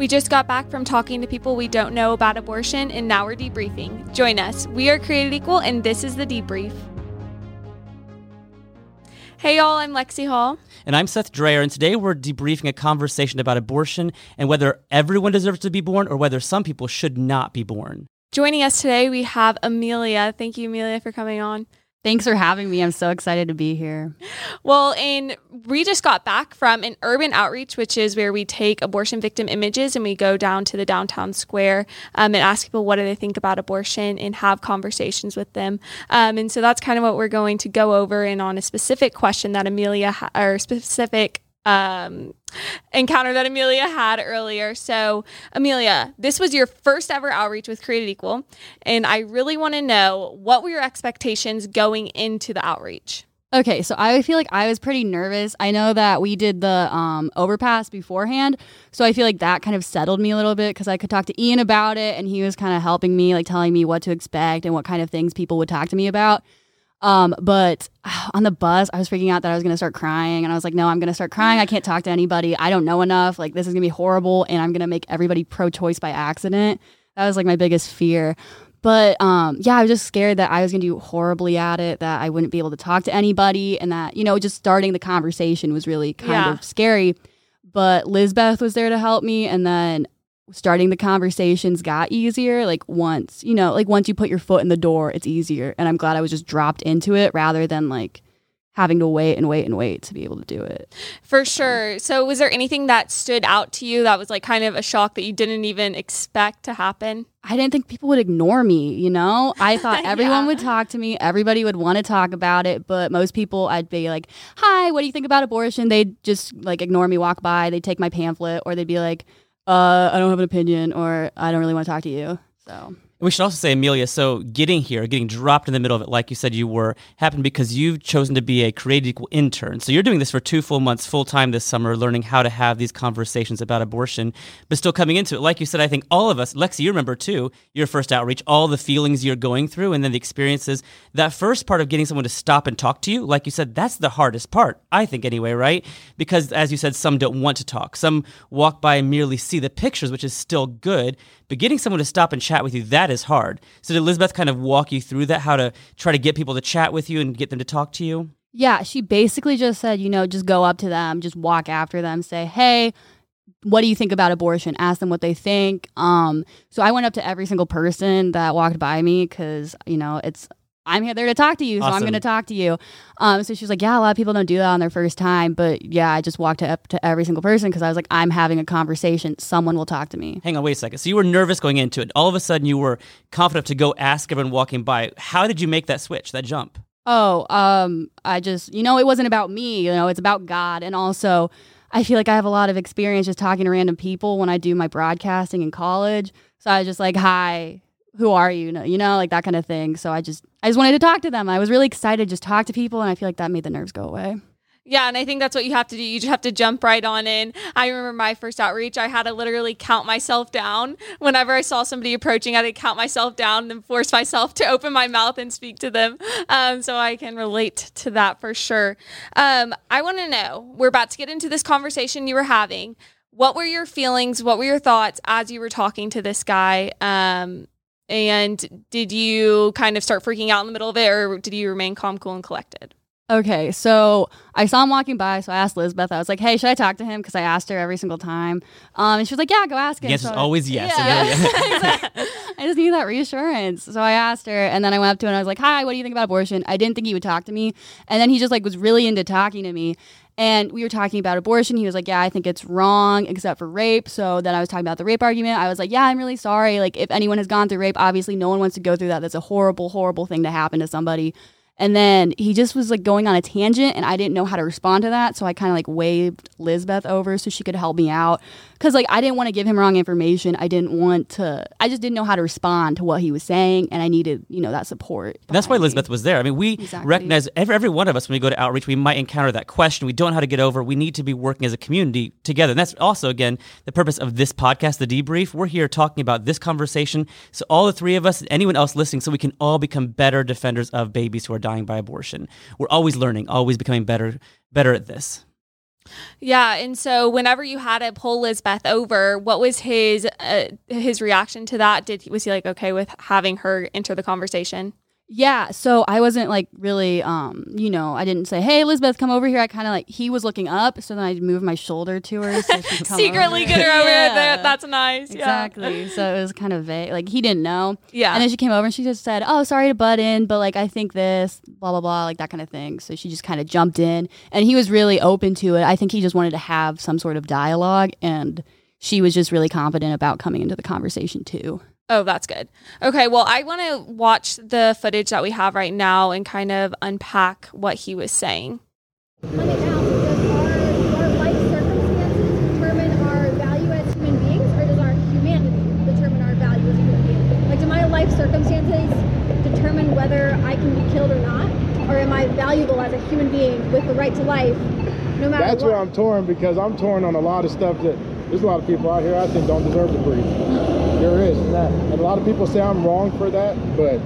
We just got back from talking to people we don't know about abortion, and now we're debriefing. Join us. We are Created Equal, and this is the debrief. Hey, y'all, I'm Lexie Hall. And I'm Seth Drayer, and today we're debriefing a conversation about abortion and whether everyone deserves to be born or whether some people should not be born. Joining us today, we have Amelia. Thank you, Amelia, for coming on. Thanks for having me. I'm so excited to be here. Well, and we just got back from an urban outreach, which is where we take abortion victim images and we go down to the downtown square um, and ask people what do they think about abortion and have conversations with them. Um, and so that's kind of what we're going to go over and on a specific question that Amelia ha- or specific um, encounter that Amelia had earlier. So, Amelia, this was your first ever outreach with Created Equal, and I really want to know what were your expectations going into the outreach? Okay, so I feel like I was pretty nervous. I know that we did the um, overpass beforehand, so I feel like that kind of settled me a little bit because I could talk to Ian about it, and he was kind of helping me, like telling me what to expect and what kind of things people would talk to me about. Um, but on the bus, I was freaking out that I was going to start crying. And I was like, no, I'm going to start crying. I can't talk to anybody. I don't know enough. Like, this is going to be horrible. And I'm going to make everybody pro choice by accident. That was like my biggest fear. But um, yeah, I was just scared that I was going to do horribly at it, that I wouldn't be able to talk to anybody, and that, you know, just starting the conversation was really kind yeah. of scary. But Lizbeth was there to help me. And then starting the conversations got easier like once you know like once you put your foot in the door it's easier. And i'm glad i was just dropped into it rather than like having to wait and wait and wait to be able to do it. For sure. So was there anything that stood out to you that was like kind of a shock that you didn't even expect to happen? I didn't think people would ignore me you know? I thought everyone yeah. would talk to me. Everybody would want to talk about it but most people i'd be like hi what do you think about abortion? They'd just like ignore me walk by they'd take my pamphlet or they'd be like uh, I don't have an opinion or I don't really want to talk to you. So we should also say, Amelia, so getting here, getting dropped in the middle of it, like you said you were, happened because you've chosen to be a created equal intern. So you're doing this for two full months, full time this summer, learning how to have these conversations about abortion, but still coming into it. Like you said, I think all of us, Lexie, you remember too, your first outreach, all the feelings you're going through, and then the experiences. That first part of getting someone to stop and talk to you, like you said, that's the hardest part, I think anyway, right? Because as you said, some don't want to talk. Some walk by and merely see the pictures, which is still good. But getting someone to stop and chat with you, that is hard. So did Elizabeth kind of walk you through that, how to try to get people to chat with you and get them to talk to you? Yeah, she basically just said, you know, just go up to them, just walk after them, say, hey, what do you think about abortion? Ask them what they think. Um, so I went up to every single person that walked by me because, you know, it's I'm here there to talk to you, so awesome. I'm going to talk to you. Um, so she's like, yeah, a lot of people don't do that on their first time, but yeah, I just walked up to every single person because I was like, I'm having a conversation. Someone will talk to me. Hang on, wait a second. So you were nervous going into it. All of a sudden, you were confident to go ask everyone walking by. How did you make that switch, that jump? Oh, um, I just, you know, it wasn't about me. You know, it's about God, and also. I feel like I have a lot of experience just talking to random people when I do my broadcasting in college. So I was just like, hi, who are you? You know, like that kind of thing. So I just, I just wanted to talk to them. I was really excited to just talk to people, and I feel like that made the nerves go away. Yeah, and I think that's what you have to do. You just have to jump right on in. I remember my first outreach, I had to literally count myself down. Whenever I saw somebody approaching, I had to count myself down and force myself to open my mouth and speak to them. Um, so I can relate to that for sure. Um, I want to know we're about to get into this conversation you were having. What were your feelings? What were your thoughts as you were talking to this guy? Um, and did you kind of start freaking out in the middle of it, or did you remain calm, cool, and collected? Okay, so I saw him walking by, so I asked Lizbeth. I was like, "Hey, should I talk to him?" Because I asked her every single time, um, and she was like, "Yeah, go ask him." Yes, so always yes. Yeah. I just need that reassurance. So I asked her, and then I went up to him and I was like, "Hi, what do you think about abortion?" I didn't think he would talk to me, and then he just like was really into talking to me, and we were talking about abortion. He was like, Yeah, I think it's wrong except for rape. So then I was talking about the rape argument. I was like, Yeah, I'm really sorry. Like, if anyone has gone through rape, obviously no one wants to go through that. That's a horrible, horrible thing to happen to somebody. And then he just was like going on a tangent and I didn't know how to respond to that. So I kind of like waved Lizbeth over so she could help me out. Cause like I didn't want to give him wrong information. I didn't want to, I just didn't know how to respond to what he was saying. And I needed, you know, that support. That's why Lizbeth was there. I mean, we exactly. recognize every, every one of us when we go to outreach, we might encounter that question. We don't know how to get over. We need to be working as a community together. And that's also, again, the purpose of this podcast, The Debrief. We're here talking about this conversation. So all the three of us, anyone else listening, so we can all become better defenders of babies who are dying by abortion. We're always learning, always becoming better better at this. Yeah, and so whenever you had to pull Lizbeth over, what was his uh, his reaction to that? Did was he like okay with having her enter the conversation? Yeah, so I wasn't like really, um, you know, I didn't say, "Hey, Elizabeth, come over here." I kind of like he was looking up, so then I moved my shoulder to her, so she could come secretly get her over Yeah. there. That's nice. Yeah. Exactly. So it was kind of vague. Like he didn't know. Yeah. And then she came over and she just said, "Oh, sorry to butt in, but like I think this, blah blah blah, like that kind of thing." So she just kind of jumped in, and he was really open to it. I think he just wanted to have some sort of dialogue, and she was just really confident about coming into the conversation too. Oh, that's good. Okay, well, I want to watch the footage that we have right now and kind of unpack what he was saying. Let me ask, does our, our life circumstances determine our value as human beings, or does our humanity determine our value as human being? Like, do my life circumstances determine whether I can be killed or not? Or am I valuable as a human being with the right to life, no matter That's what? where I'm torn because I'm torn on a lot of stuff that there's a lot of people out here I think don't deserve to breathe. There is, and a lot of people say I'm wrong for that, but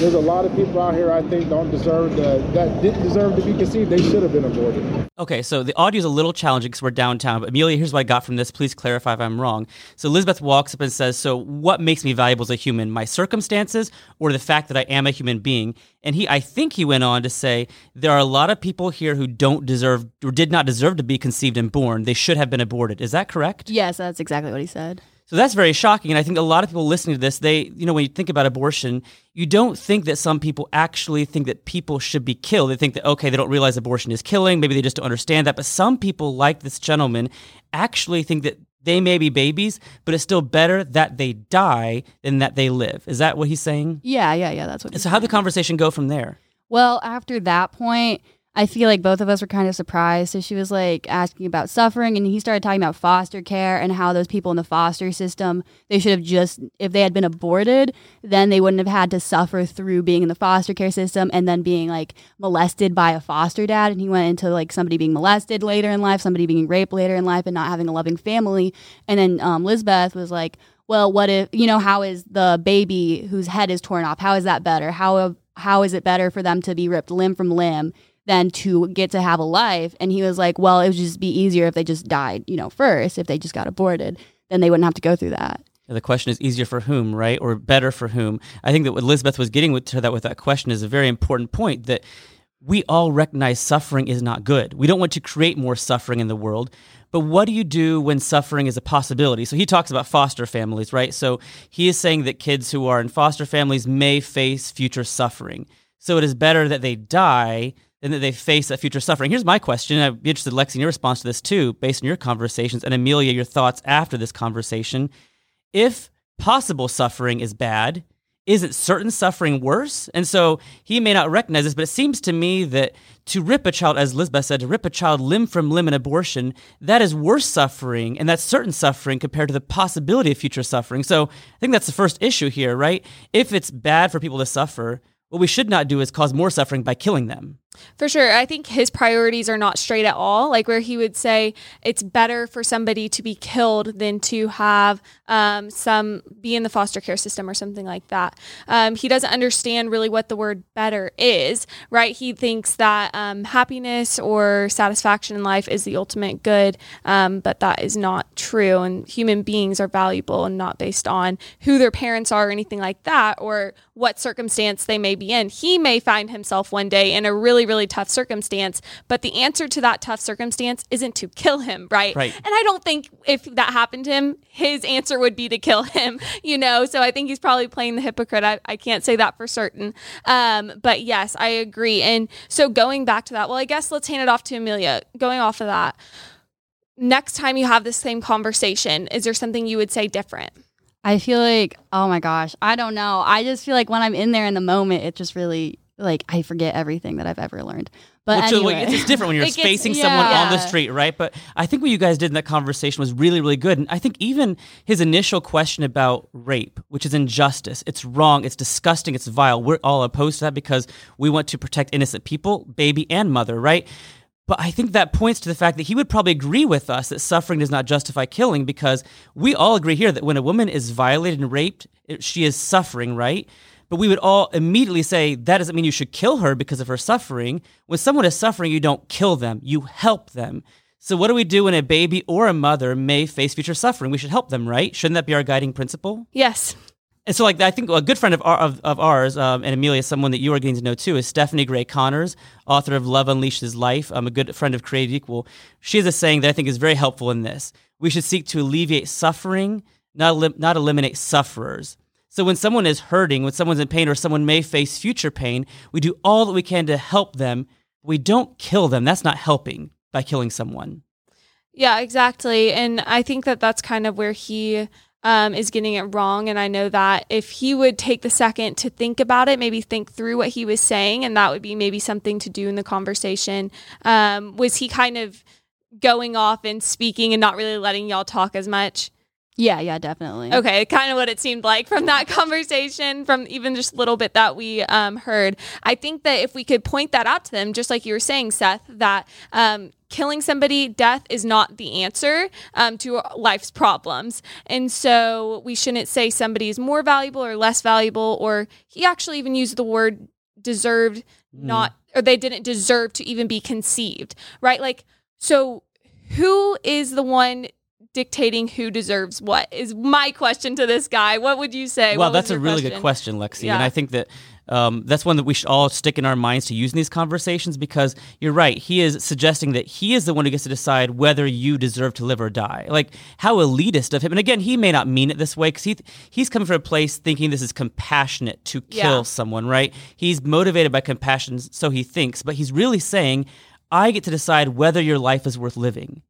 there's a lot of people out here I think don't deserve the, that didn't deserve to be conceived. They should have been aborted. Okay, so the audio is a little challenging because we're downtown. But Amelia, here's what I got from this. Please clarify if I'm wrong. So Elizabeth walks up and says, "So what makes me valuable as a human? My circumstances, or the fact that I am a human being?" And he, I think, he went on to say, "There are a lot of people here who don't deserve or did not deserve to be conceived and born. They should have been aborted. Is that correct?" Yes, that's exactly what he said. So that's very shocking. And I think a lot of people listening to this, they, you know, when you think about abortion, you don't think that some people actually think that people should be killed. They think that, okay, they don't realize abortion is killing. Maybe they just don't understand that. But some people, like this gentleman, actually think that they may be babies, but it's still better that they die than that they live. Is that what he's saying? Yeah, yeah, yeah. That's what. So how'd the conversation go from there? Well, after that point, I feel like both of us were kind of surprised. So she was like asking about suffering, and he started talking about foster care and how those people in the foster system, they should have just, if they had been aborted, then they wouldn't have had to suffer through being in the foster care system and then being like molested by a foster dad. And he went into like somebody being molested later in life, somebody being raped later in life, and not having a loving family. And then um, Lizbeth was like, well, what if, you know, how is the baby whose head is torn off? How is that better? How, how is it better for them to be ripped limb from limb than to get to have a life? And he was like, well, it would just be easier if they just died, you know, first, if they just got aborted, then they wouldn't have to go through that. The question is easier for whom, right? Or better for whom? I think that what Elizabeth was getting to that with that question is a very important point that we all recognize suffering is not good. We don't want to create more suffering in the world. But what do you do when suffering is a possibility? So he talks about foster families, right? So he is saying that kids who are in foster families may face future suffering. So it is better that they die than that they face that future suffering. Here's my question. I'd be interested, Lexie, in your response to this too, based on your conversations, and Amelia, your thoughts after this conversation. If possible suffering is bad, isn't certain suffering worse? And so he may not recognize this, but it seems to me that to rip a child, as Lisbeth said, to rip a child limb from limb in abortion, that is worse suffering, and that's certain suffering compared to the possibility of future suffering. So I think that's the first issue here, right? If it's bad for people to suffer, what we should not do is cause more suffering by killing them. For sure. I think his priorities are not straight at all. Like where he would say it's better for somebody to be killed than to have um, some be in the foster care system or something like that. Um, he doesn't understand really what the word better is, right? He thinks that um, happiness or satisfaction in life is the ultimate good, um, but that is not true. And human beings are valuable and not based on who their parents are or anything like that or what circumstance they may be in. He may find himself one day in a really really, tough circumstance. But the answer to that tough circumstance isn't to kill him, right? Right. And I don't think if that happened to him, his answer would be to kill him, you know? So I think he's probably playing the hypocrite. I, I can't say that for certain. Um, but yes, I agree. And so going back to that, well, I guess let's hand it off to Amelia. Going off of that, next time you have the same conversation, is there something you would say different? I feel like, oh my gosh, I don't know. I just feel like when I'm in there in the moment, it just really like I forget everything that I've ever learned. But Well, anyway. like, it's just different when you're gets- facing someone on the street, right? But I think what you guys did in that conversation was really, really good. And I think even his initial question about rape, which is injustice, it's wrong, it's disgusting, it's vile. We're all opposed to that because we want to protect innocent people, baby and mother, right? But I think that points to the fact that he would probably agree with us that suffering does not justify killing because we all agree here that when a woman is violated and raped, she is suffering, right? But we would all immediately say that doesn't mean you should kill her because of her suffering. When someone is suffering, you don't kill them, you help them. So, what do we do when a baby or a mother may face future suffering? We should help them, right? Shouldn't that be our guiding principle? Yes. And so, like, I think a good friend of, our, of, of ours, um, and Amelia, someone that you are getting to know too, is Stephanie Gray Connors, author of Love Unleashes Life, um, a good friend of Created Equal. She has a saying that I think is very helpful in this. We should seek to alleviate suffering, not, elim- not eliminate sufferers. So, when someone is hurting, when someone's in pain, or someone may face future pain, we do all that we can to help them. We don't kill them. That's not helping by killing someone. Yeah, exactly. And I think that that's kind of where he um, is getting it wrong. And I know that if he would take the second to think about it, maybe think through what he was saying, and that would be maybe something to do in the conversation. Um, was he kind of going off and speaking and not really letting y'all talk as much? Yeah, yeah, definitely. Okay, kind of what it seemed like from that conversation, from even just a little bit that we um, heard. I think that if we could point that out to them, just like you were saying, Seth, that um, killing somebody, death is not the answer um, to life's problems. And so we shouldn't say somebody is more valuable or less valuable, or he actually even used the word deserved, not, or they didn't deserve to even be conceived, right? Like, so who is the one dictating who deserves what is my question to this guy what would you say Well, that's a really good question, Lexie. Yeah. And I think that um, that's one that we should all stick in our minds to use in these conversations because you're right. He is suggesting that he is the one who gets to decide whether you deserve to live or die. Like, how elitist of him. And again, he may not mean it this way because he, he's coming from a place thinking this is compassionate to kill Yeah. someone, right? He's motivated by compassion, so he thinks, but he's really saying, I get to decide whether your life is worth living.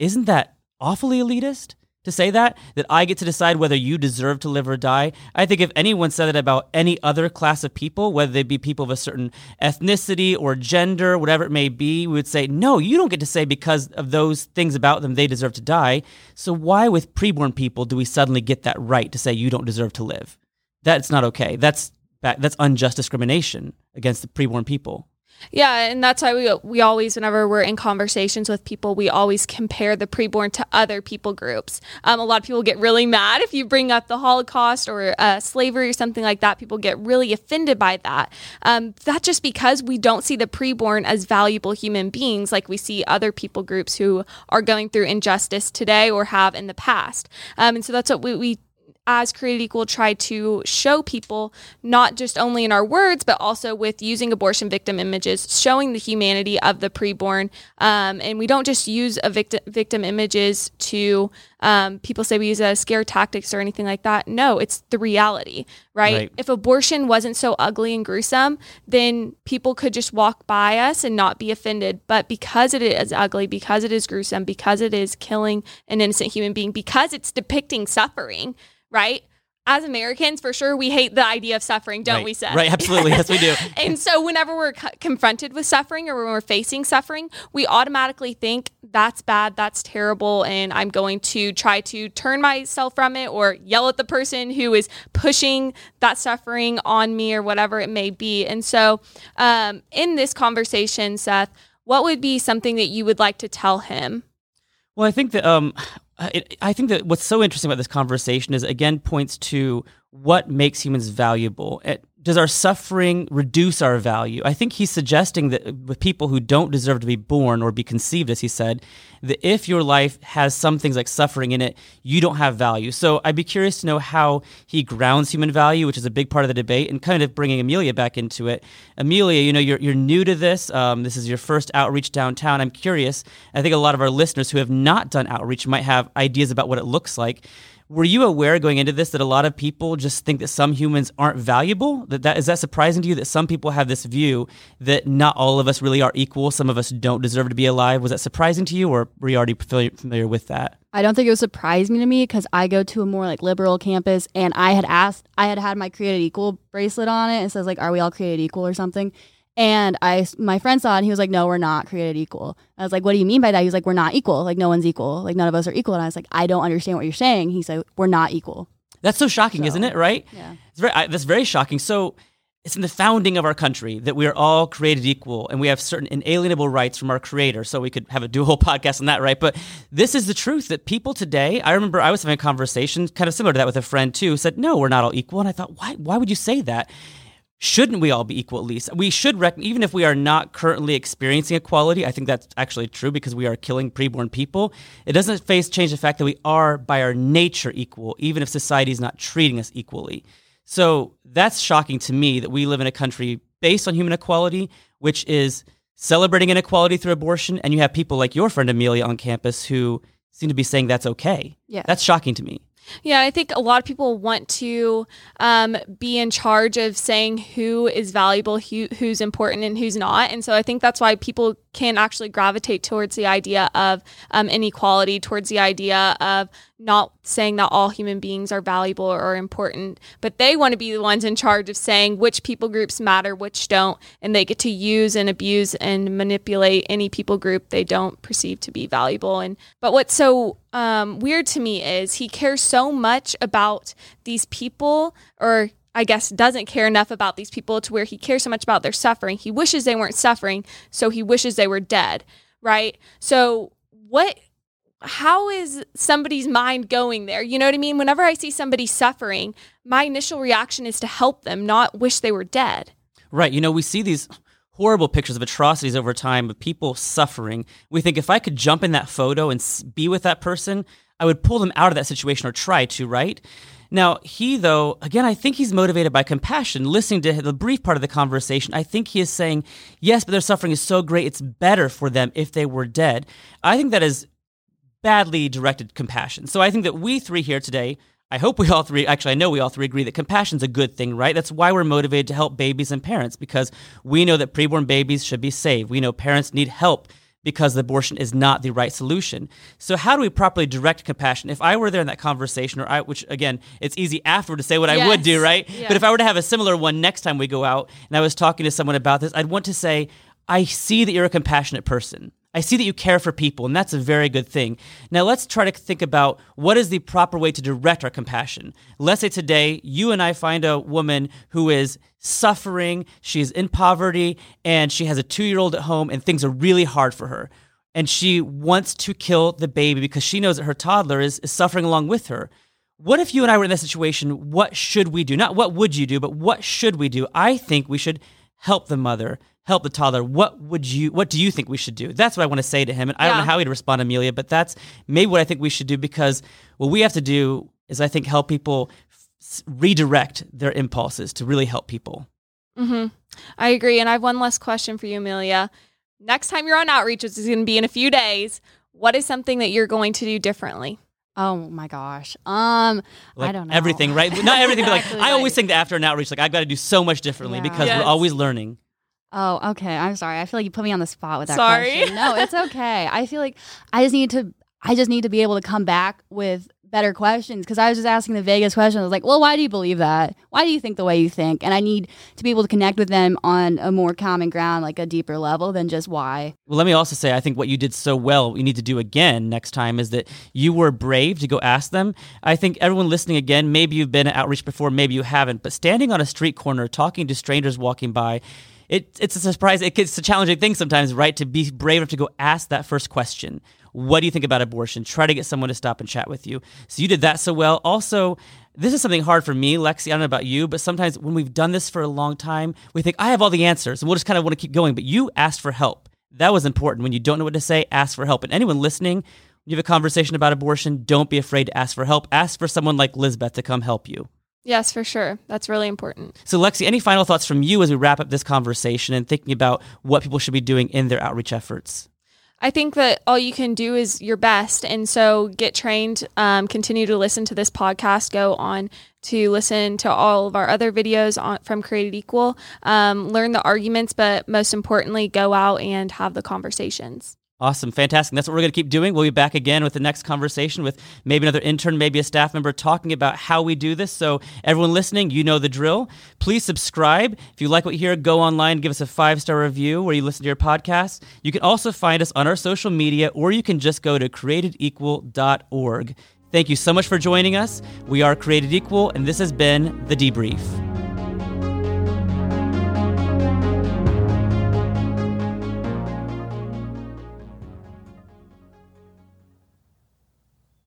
Isn't that awfully elitist to say that? That I get to decide whether you deserve to live or die? I think if anyone said it about any other class of people, whether they be people of a certain ethnicity or gender, whatever it may be, we would say, no, you don't get to say because of those things about them they deserve to die. So why with preborn people do we suddenly get that right to say you don't deserve to live? That's not okay. That's that's unjust discrimination against the preborn people. Yeah, and that's why we we always, whenever we're in conversations with people, we always compare the preborn to other people groups. Um, a lot of people get really mad if you bring up the Holocaust or uh, slavery or something like that. People get really offended by that. Um, that's just because we don't see the preborn as valuable human beings like we see other people groups who are going through injustice today or have in the past. Um, and so that's what we, we as Created Equal try to show people, not just only in our words, but also with using abortion victim images, showing the humanity of the preborn. Um, and we don't just use a victim victim images to um, people say we use as scare tactics or anything like that. No, it's the reality, right? Right. If abortion wasn't so ugly and gruesome, then people could just walk by us and not be offended. But because it is ugly, because it is gruesome, because it is killing an innocent human being, because it's depicting suffering, right? As Americans, for sure, we hate the idea of suffering, don't right. we, Seth? Right, absolutely. yes, we do. and so, whenever we're co- confronted with suffering or when we're facing suffering, we automatically think that's bad, that's terrible, and I'm going to try to turn myself from it or yell at the person who is pushing that suffering on me or whatever it may be. And so, um, in this conversation, Seth, what would be something that you would like to tell him? Well, I think that um, Uh, it, I think that what's so interesting about this conversation is again points to what makes humans valuable. It, does our suffering reduce our value? I think he's suggesting that with people who don't deserve to be born or be conceived, as he said, that if your life has some things like suffering in it, you don't have value. So I'd be curious to know how he grounds human value, which is a big part of the debate, and kind of bringing Amelia back into it. Amelia, you know, you're, you're new to this. Um, this is your first outreach downtown. I'm curious. I think a lot of our listeners who have not done outreach might have ideas about what it looks like. Were you aware going into this that a lot of people just think that some humans aren't valuable? That, that is that surprising to you that some people have this view that not all of us really are equal, some of us don't deserve to be alive? Was that surprising to you, or were you already familiar, with that? I don't think it was surprising to me because I go to a more like liberal campus and I had asked, I had had my created equal bracelet on it. It says like, are we all created equal or something? And I, my friend saw it and he was like, no, we're not created equal. I was like, what do you mean by that? He was like, we're not equal. Like no one's equal. Like none of us are equal. And I was like, I don't understand what you're saying. He said, we're not equal. That's so shocking, So, isn't it? Right? yeah. It's very. I, that's very shocking. So. It's in the founding of our country that we are all created equal and we have certain inalienable rights from our creator. So we could have a do whole podcast on that, right? But this is the truth that people today, I remember I was having a conversation kind of similar to that with a friend too, said, No, we're not all equal. And I thought, why why would you say that? Shouldn't we all be equal at least? We should, rec- even if we are not currently experiencing equality, I think that's actually true because we are killing preborn people. It doesn't face change the fact that we are by our nature equal, even if society is not treating us equally. So that's shocking to me that we live in a country based on human equality, which is celebrating inequality through abortion, and you have people like your friend Amelia on campus who seem to be saying that's okay. Yeah. That's shocking to me. Yeah, I think a lot of people want to um, be in charge of saying who is valuable, who, who's important, and who's not. And so I think that's why people can actually gravitate towards the idea of um, inequality, towards the idea of not saying that all human beings are valuable or important, but they want to be the ones in charge of saying which people groups matter, which don't, and they get to use and abuse and manipulate any people group they don't perceive to be valuable. And but what's so um, weird to me is he cares so much about these people, or I guess doesn't care enough about these people to where he cares so much about their suffering. He wishes they weren't suffering, so he wishes they were dead, right? So what how is somebody's mind going there? You know what I mean? Whenever I see somebody suffering, my initial reaction is to help them, not wish they were dead. Right. You know, we see these horrible pictures of atrocities over time of people suffering. We think if I could jump in that photo and be with that person, I would pull them out of that situation or try to, right? Now, he, though, again, I think he's motivated by compassion. Listening to the brief part of the conversation, I think he is saying, yes, but their suffering is so great, it's better for them if they were dead. I think that is badly directed compassion. So I think that we three here today, I hope we all three, actually, I know we all three agree that compassion's a good thing, right? That's why we're motivated to help babies and parents because we know that preborn babies should be saved. We know parents need help because abortion is not the right solution. So how do we properly direct compassion? If I were there in that conversation, or I, which again, it's easy afterward to say what I would do, right? Yeah. But if I were to have a similar one next time we go out, and I was talking to someone about this, I'd want to say, I see that you're a compassionate person. I see that you care for people, and that's a very good thing. Now, let's try to think about what is the proper way to direct our compassion. Let's say today you and I find a woman who is suffering, she's in poverty, and she has a two year old at home, and things are really hard for her. And she wants to kill the baby because she knows that her toddler is, is suffering along with her. What if you and I were in that situation? What should we do? Not what would you do, but what should we do? I think we should help the mother, help the toddler. What would you what do you think we should do? That's what I want to say to him. And I don't know how he'd respond, Amelia, but that's maybe what I think we should do because what we have to do is I think help people s- redirect their impulses to really help people. mm-hmm. I agree. And I have one last question for you, Amelia. Next time you're on outreach, which is going to be in a few days, what is something that you're going to do differently? Oh my gosh. Um, Like I don't know everything, right? Not everything, but like Exactly I always right. think that after an outreach, like I've got to do so much differently Yeah. because Yes. we're always learning. Oh, okay. I'm sorry. I feel like you put me on the spot with that Sorry. question. No, it's okay. I feel like I just need to I just need to be able to come back with better questions because I was just asking the Vegas question. I was like, "Well, why do you believe that? Why do you think the way you think?" And I need to be able to connect with them on a more common ground, like a deeper level than just why. Well, let me also say, I think what you did so well, you need to do again next time, is that you were brave to go ask them. I think everyone listening again, maybe you've been at outreach before, maybe you haven't, but standing on a street corner, talking to strangers walking by, it, it's a surprise. It, it's a challenging thing sometimes, right? To be brave enough to go ask that first question. What do you think about abortion? Try to get someone to stop and chat with you. So you did that so well. Also, this is something hard for me, Lexie. I don't know about you, but sometimes when we've done this for a long time, we think, I have all the answers and we'll just kind of want to keep going. But you asked for help. That was important. When you don't know what to say, ask for help. And anyone listening, you have a conversation about abortion, don't be afraid to ask for help. Ask for someone like Lizbeth to come help you. Yes, for sure. That's really important. So, Lexie, any final thoughts from you as we wrap up this conversation and thinking about what people should be doing in their outreach efforts? I think that all you can do is your best. And so get trained, um, continue to listen to this podcast, go on to listen to all of our other videos on, from Created Equal, um, learn the arguments, but most importantly, go out and have the conversations. Awesome, fantastic. That's what we're going to keep doing. We'll be back again with the next conversation with maybe another intern, maybe a staff member talking about how we do this. So, everyone listening, you know the drill. Please subscribe. If you like what you hear, go online, give us a five star review where you listen to your podcast. You can also find us on our social media, or you can just go to createdequal.org. Thank you so much for joining us. We are Created Equal, and this has been The Debrief.